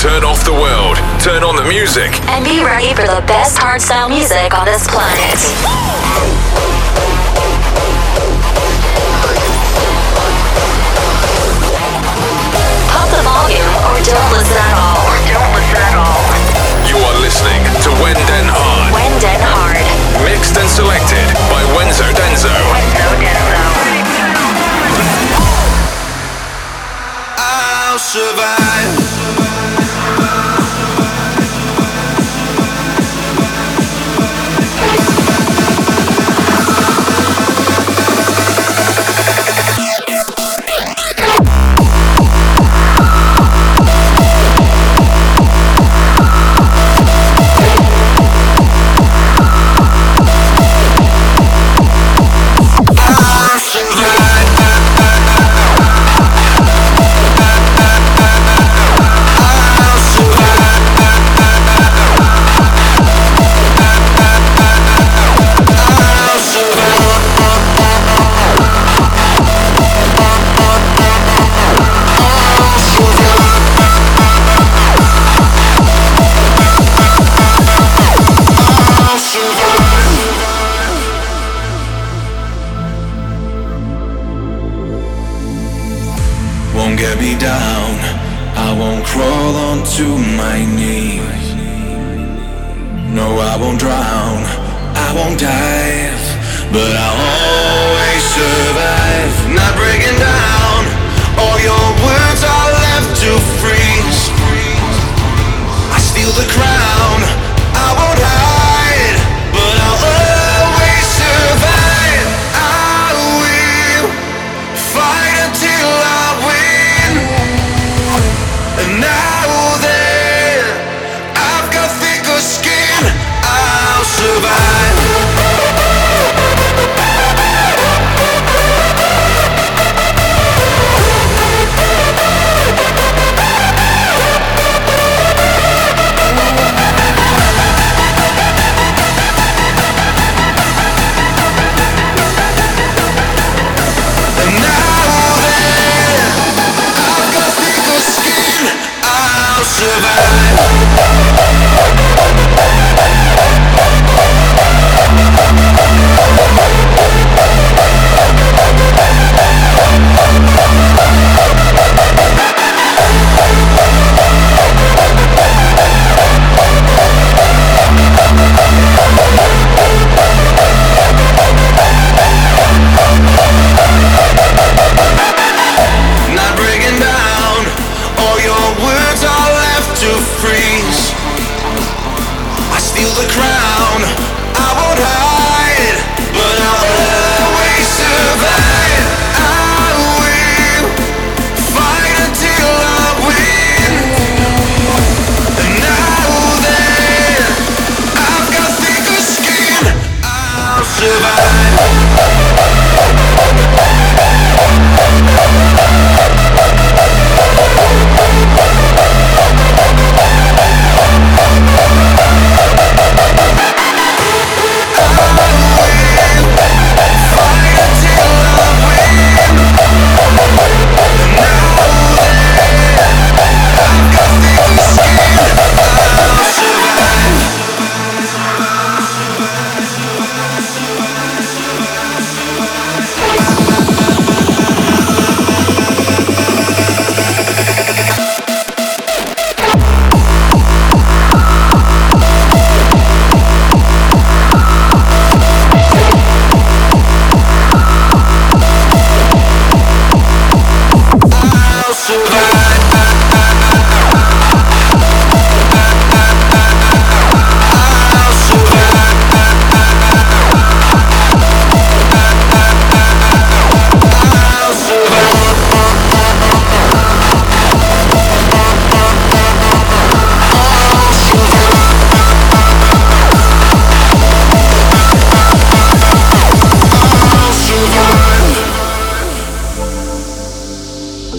Turn off the world, turn on the music, and be ready for the best hardstyle music on this planet. Pump the volume, or don't listen at all. Don't listen at all. You are listening to Wenden Hard. Wenden Hard. Mixed and selected by Wenzo Denzo. Wenzo Denzo. I'll survive.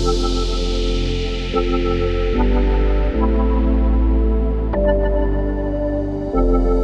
Thank you.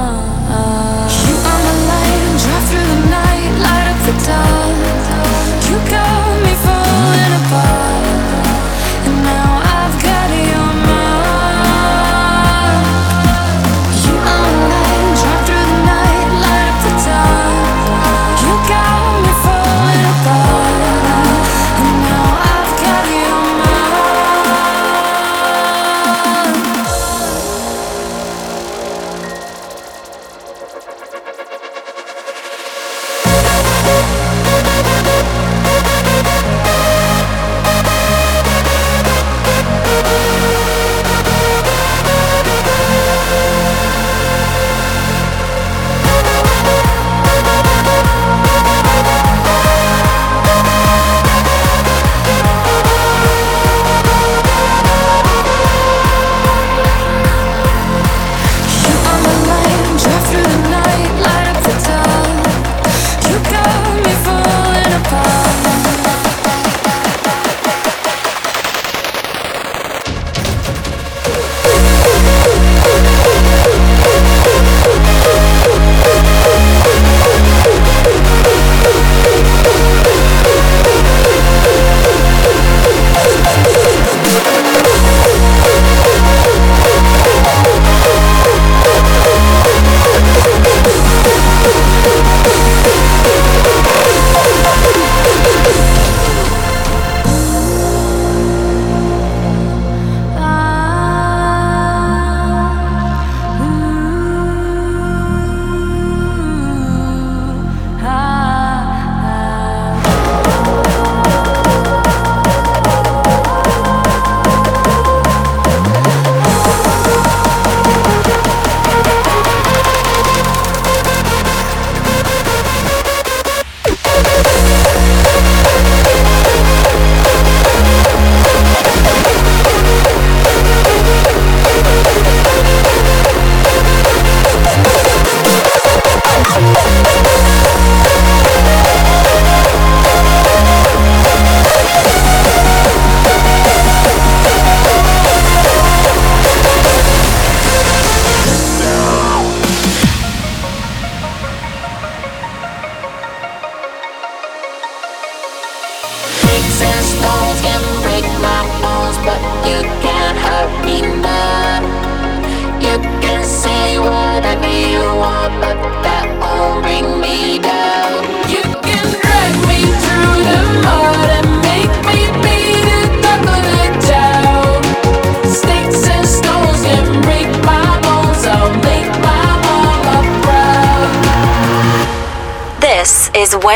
You are my light and drive through the night, light up the dark. You go.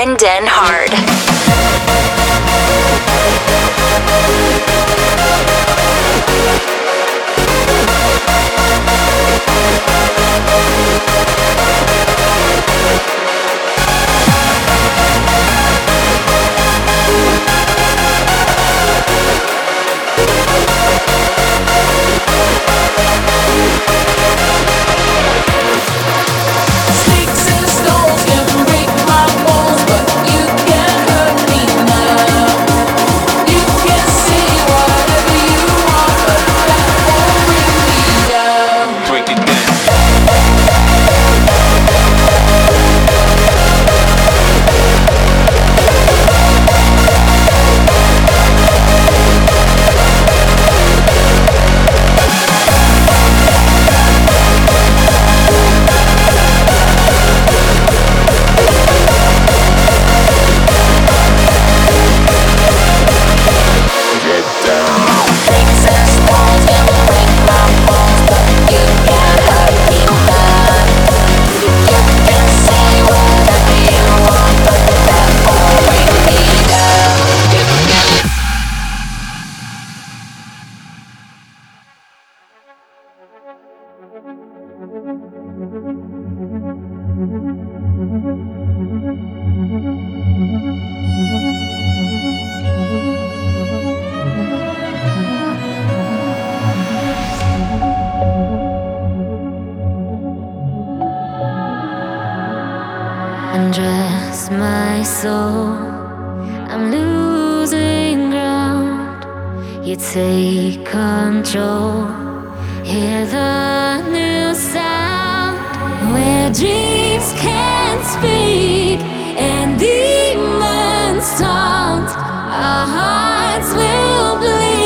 Rendon undress my soul. I'm losing ground. You take control. Hear the new sound where dreams can speak and demons taunt. Our hearts will bleed.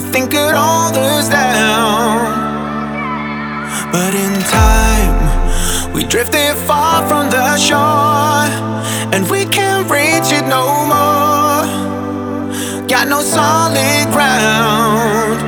Think it alters down. But in time, we drifted far from the shore, and we can't reach it no more. Got no solid ground.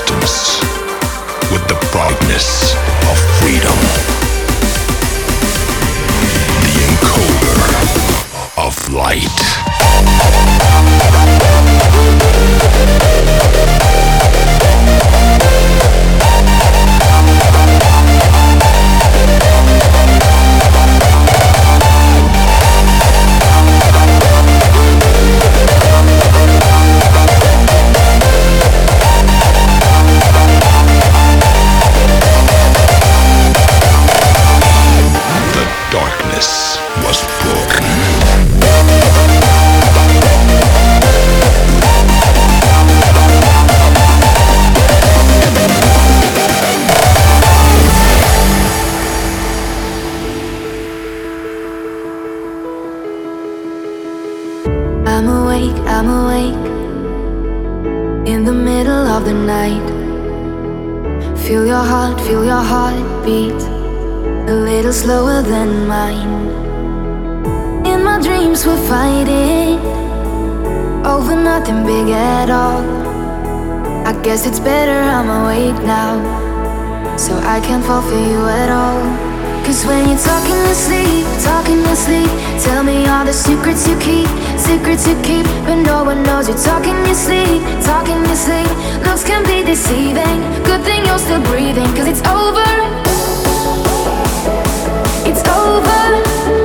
Existence with the brightness of freedom. The encoder of light. Can't fall for you at all. Cause when you're talking to sleep, talking to sleep, tell me all the secrets you keep, secrets you keep, but no one knows you're talking your sleep, talking your sleep. Looks can be deceiving. Good thing you're still breathing, cause it's over. It's. Over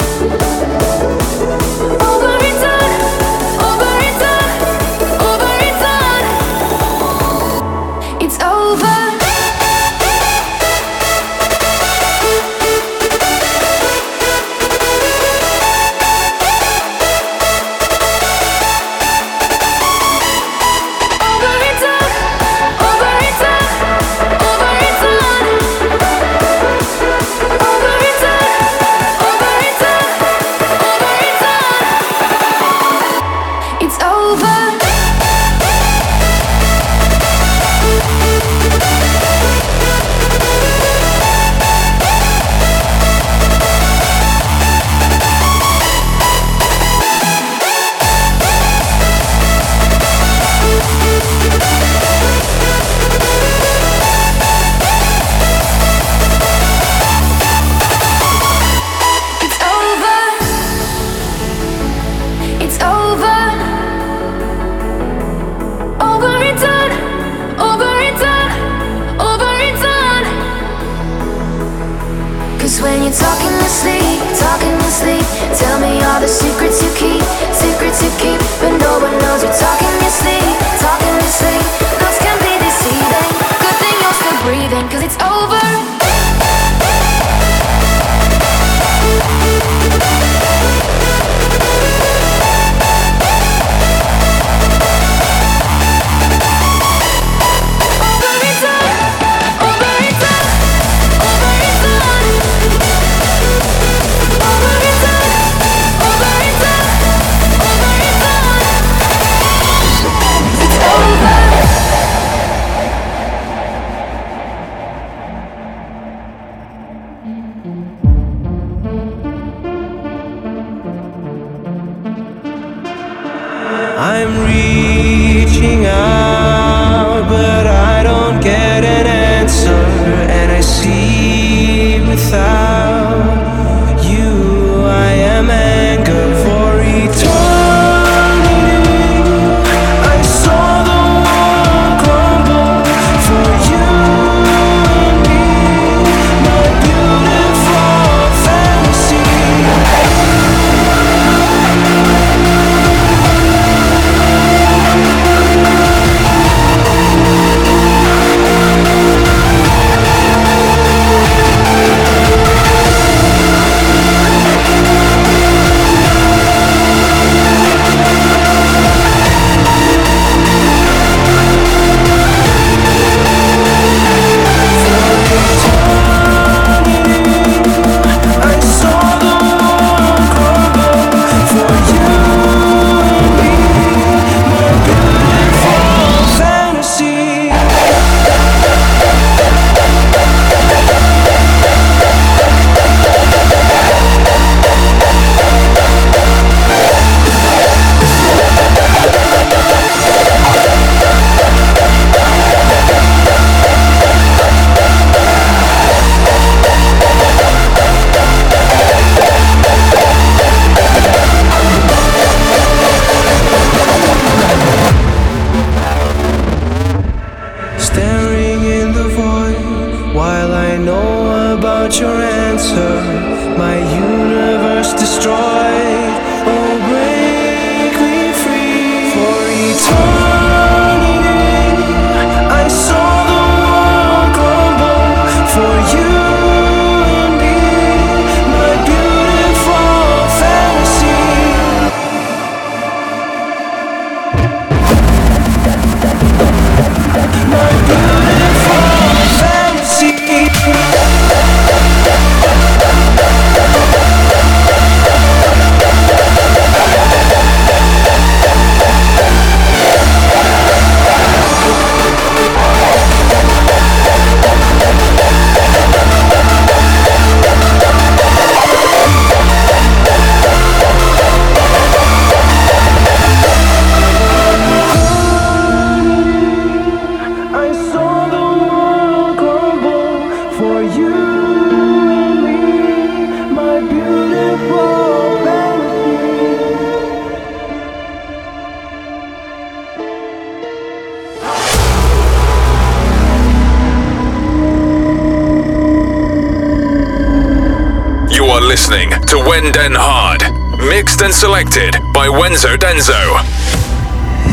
and selected by Wenzo Denzo.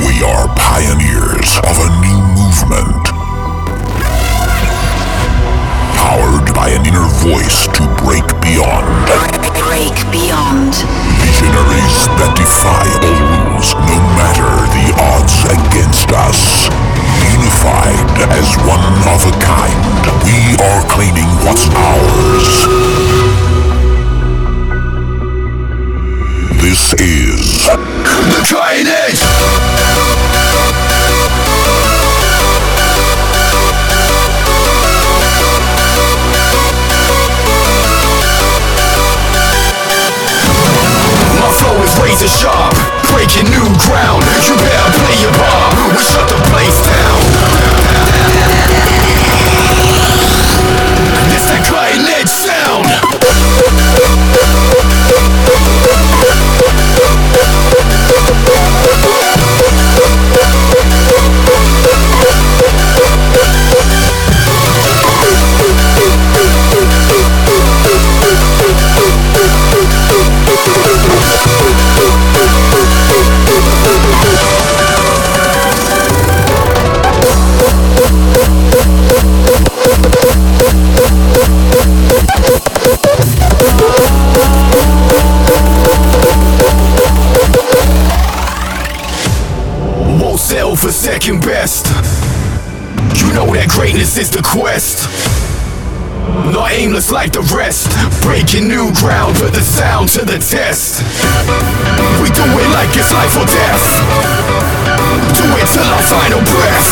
We are pioneers of a new movement. Powered by an inner voice to break beyond. Break beyond. Visionaries that defy all rules, no matter the odds against us. Unified as one of a kind, we are claiming what's ours. This is the Trident! My flow is razor sharp, breaking new ground. Second best. You know that greatness is the quest. Not aimless like the rest. Breaking new ground, put the sound to the test. We do it like it's life or death. Do it till our final breath.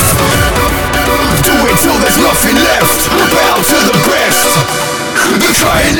Do it till there's nothing left. Bow to the best. The trying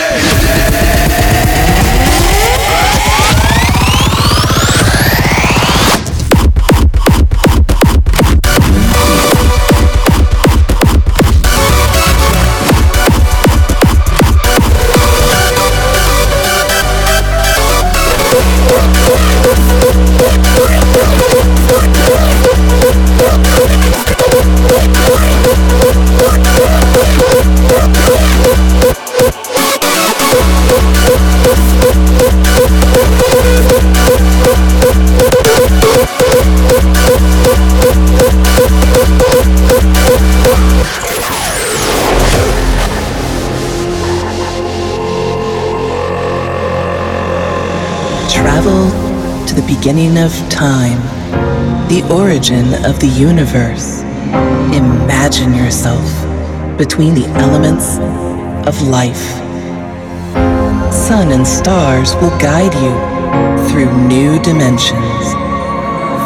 beginning of time, the origin of the universe. Imagine yourself between the elements of life. Sun and stars will guide you through new dimensions.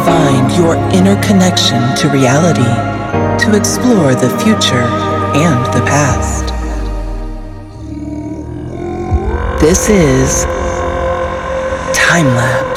Find your inner connection to reality to explore the future and the past. This is Time Lapse.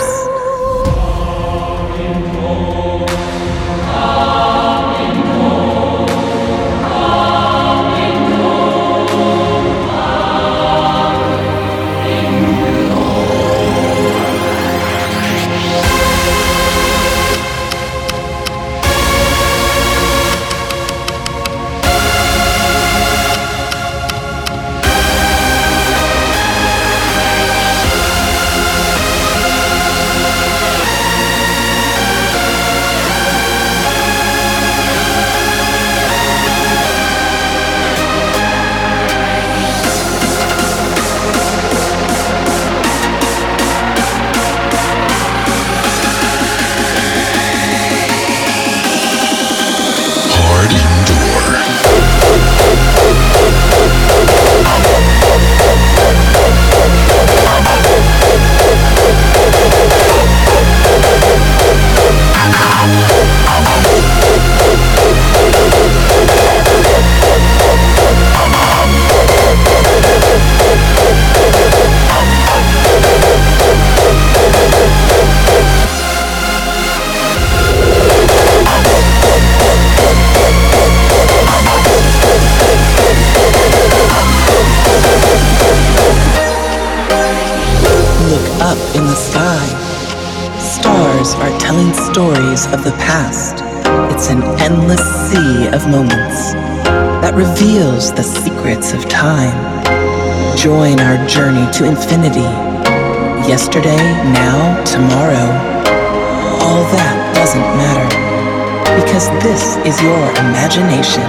Reveals the secrets of time. Join our journey to infinity. Yesterday, now, tomorrow. All that doesn't matter because this is your imagination.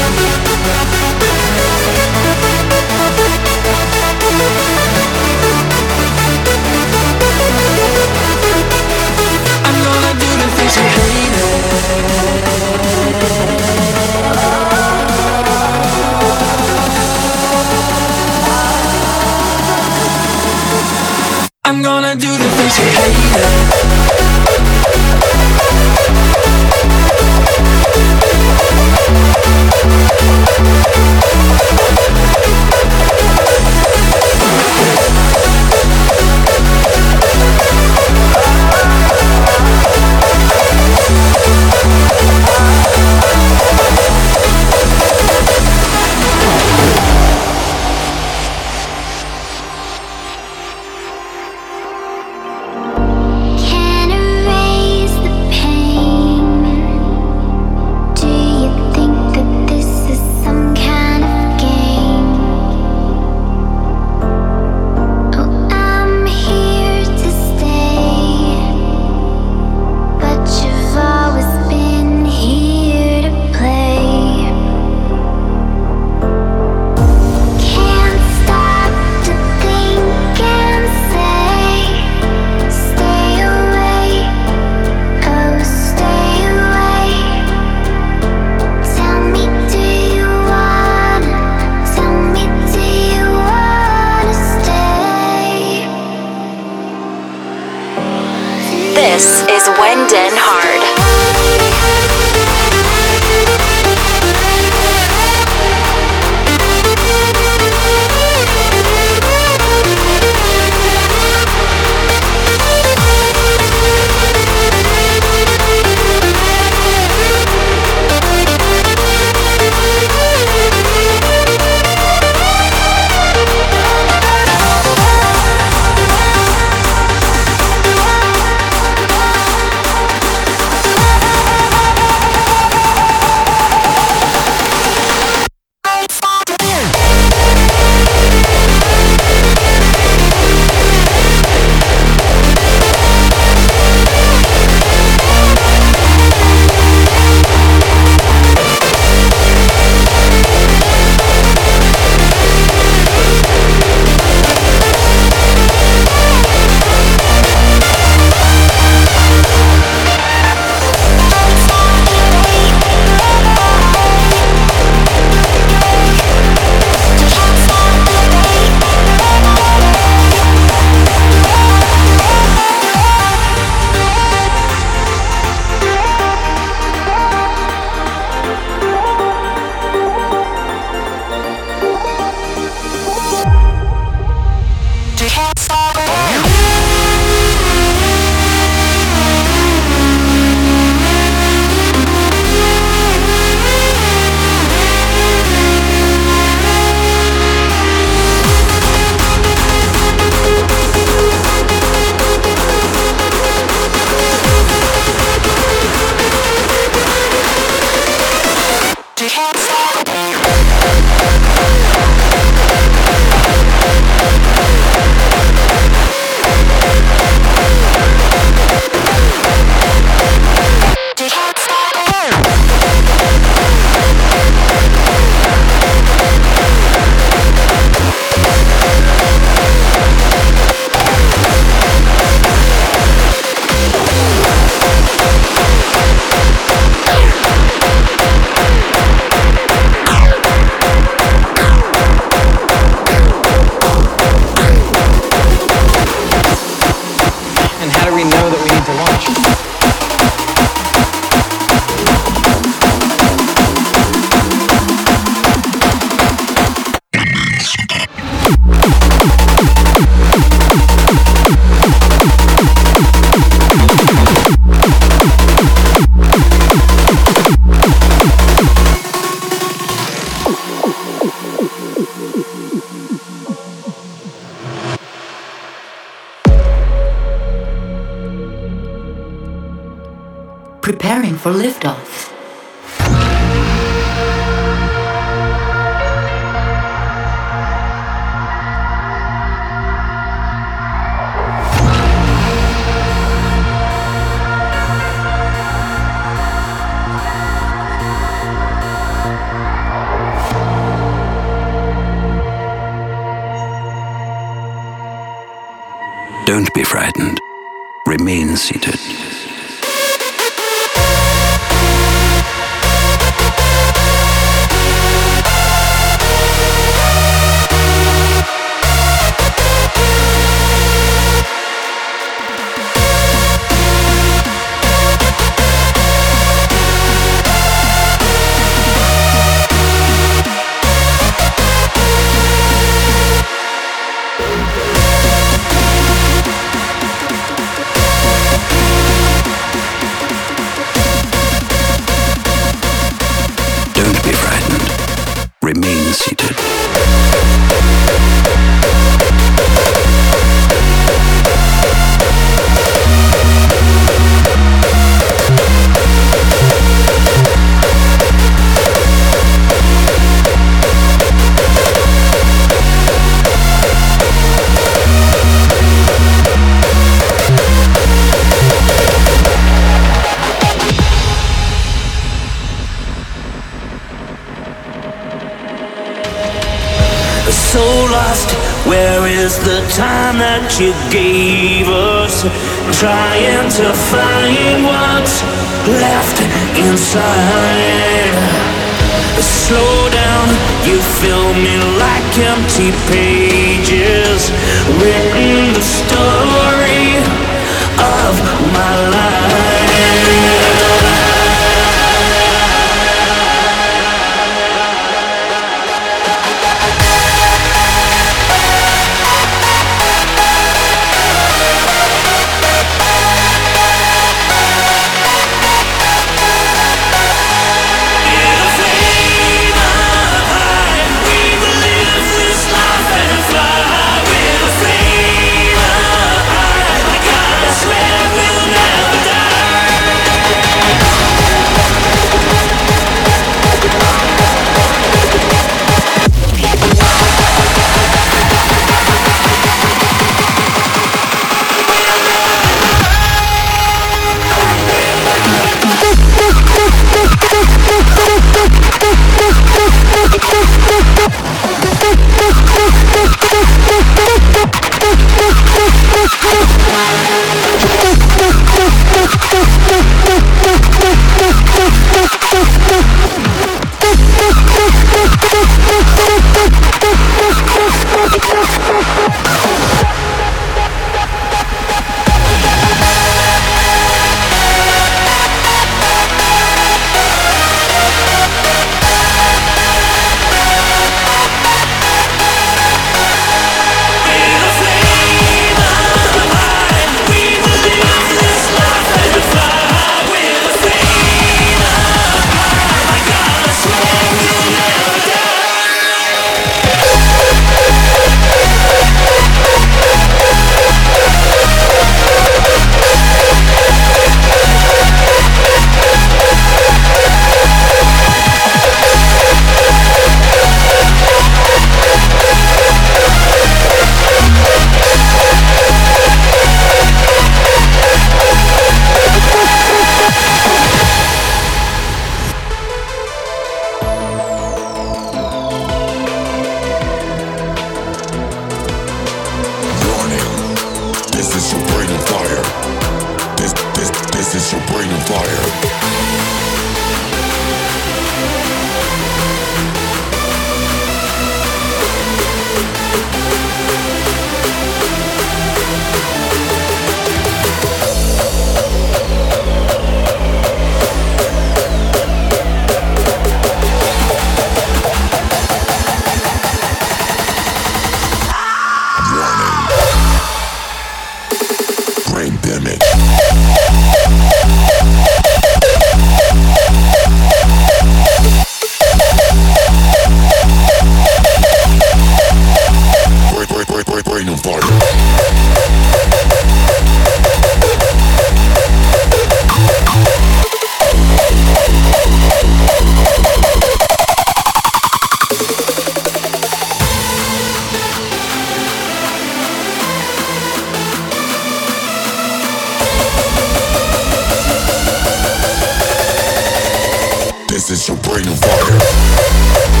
Thank you.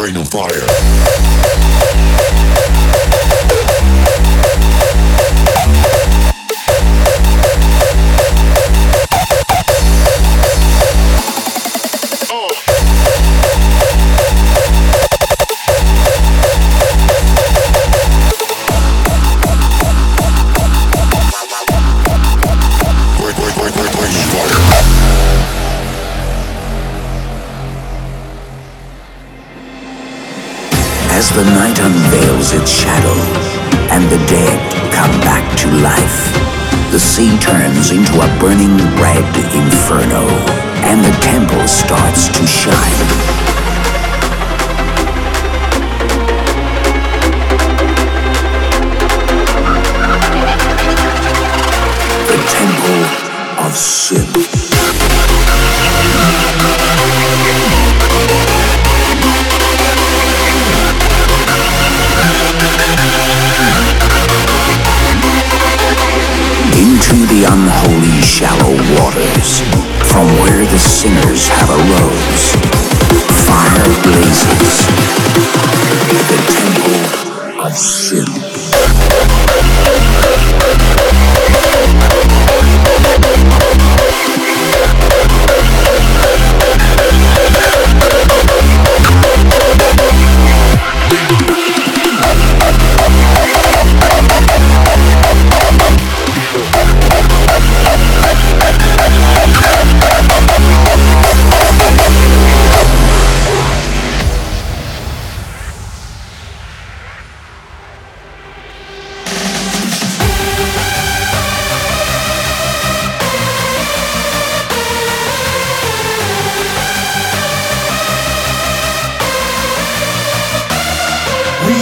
Rain of fire. turns into a burning red inferno, and the temple starts to shine. unholy shallow waters from where the sinners have arose. Fire blazes, the temple of sin.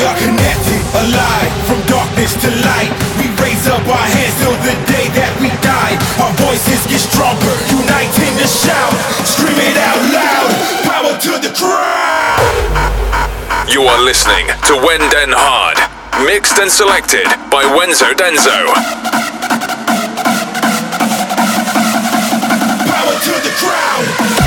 are connected, alive From darkness to light. We raise up our hands till the day that we die. Our voices get stronger, shout. Scream it out loud, power to the crowd. You are listening to Wenden Hard Mixed and selected by Wenzo Denzo. Power to the crowd.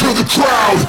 to the crowd.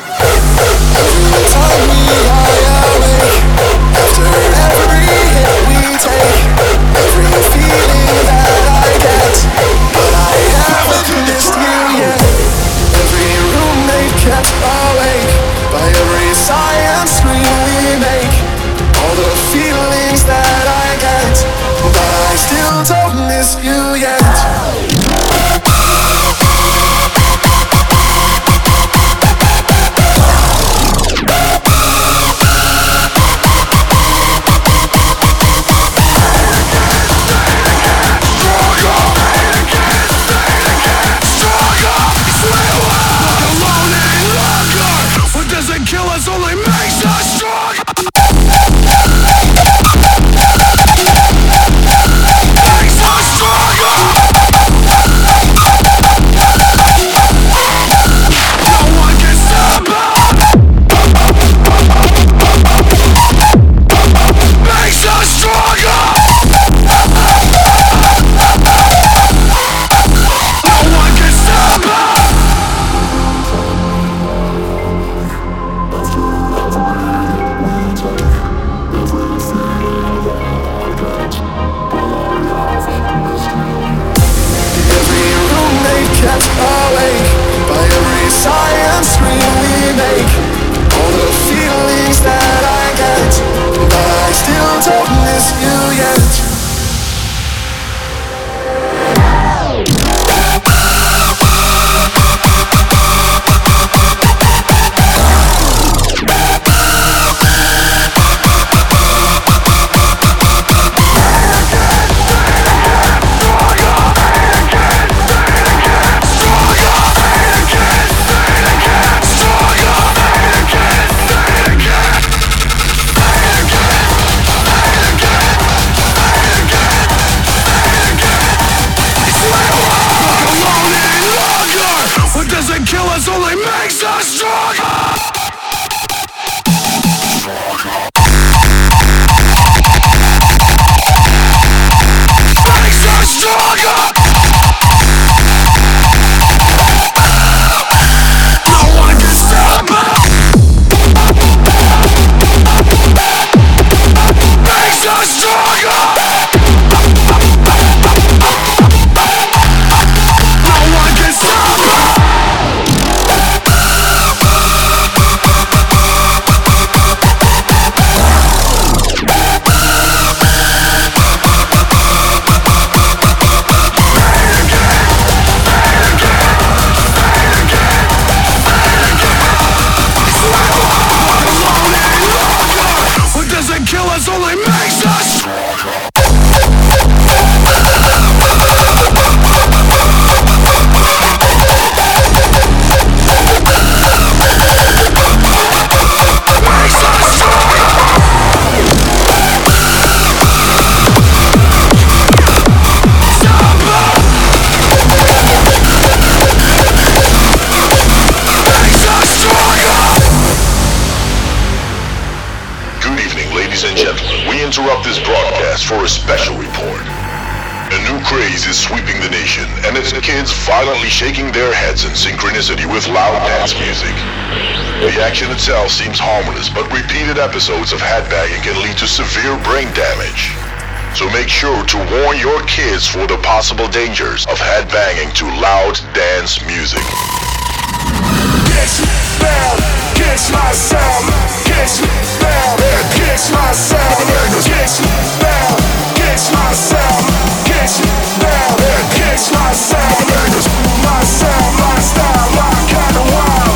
itself seems harmless, but repeated episodes of headbanging can lead to severe brain damage. So make sure to warn your kids for the possible dangers of headbanging to loud dance music. Kiss me down, catch my sound, kiss me down, catch my sound, kiss me down, catch my sound, catch my sound, my sound, my style, my kind of wild.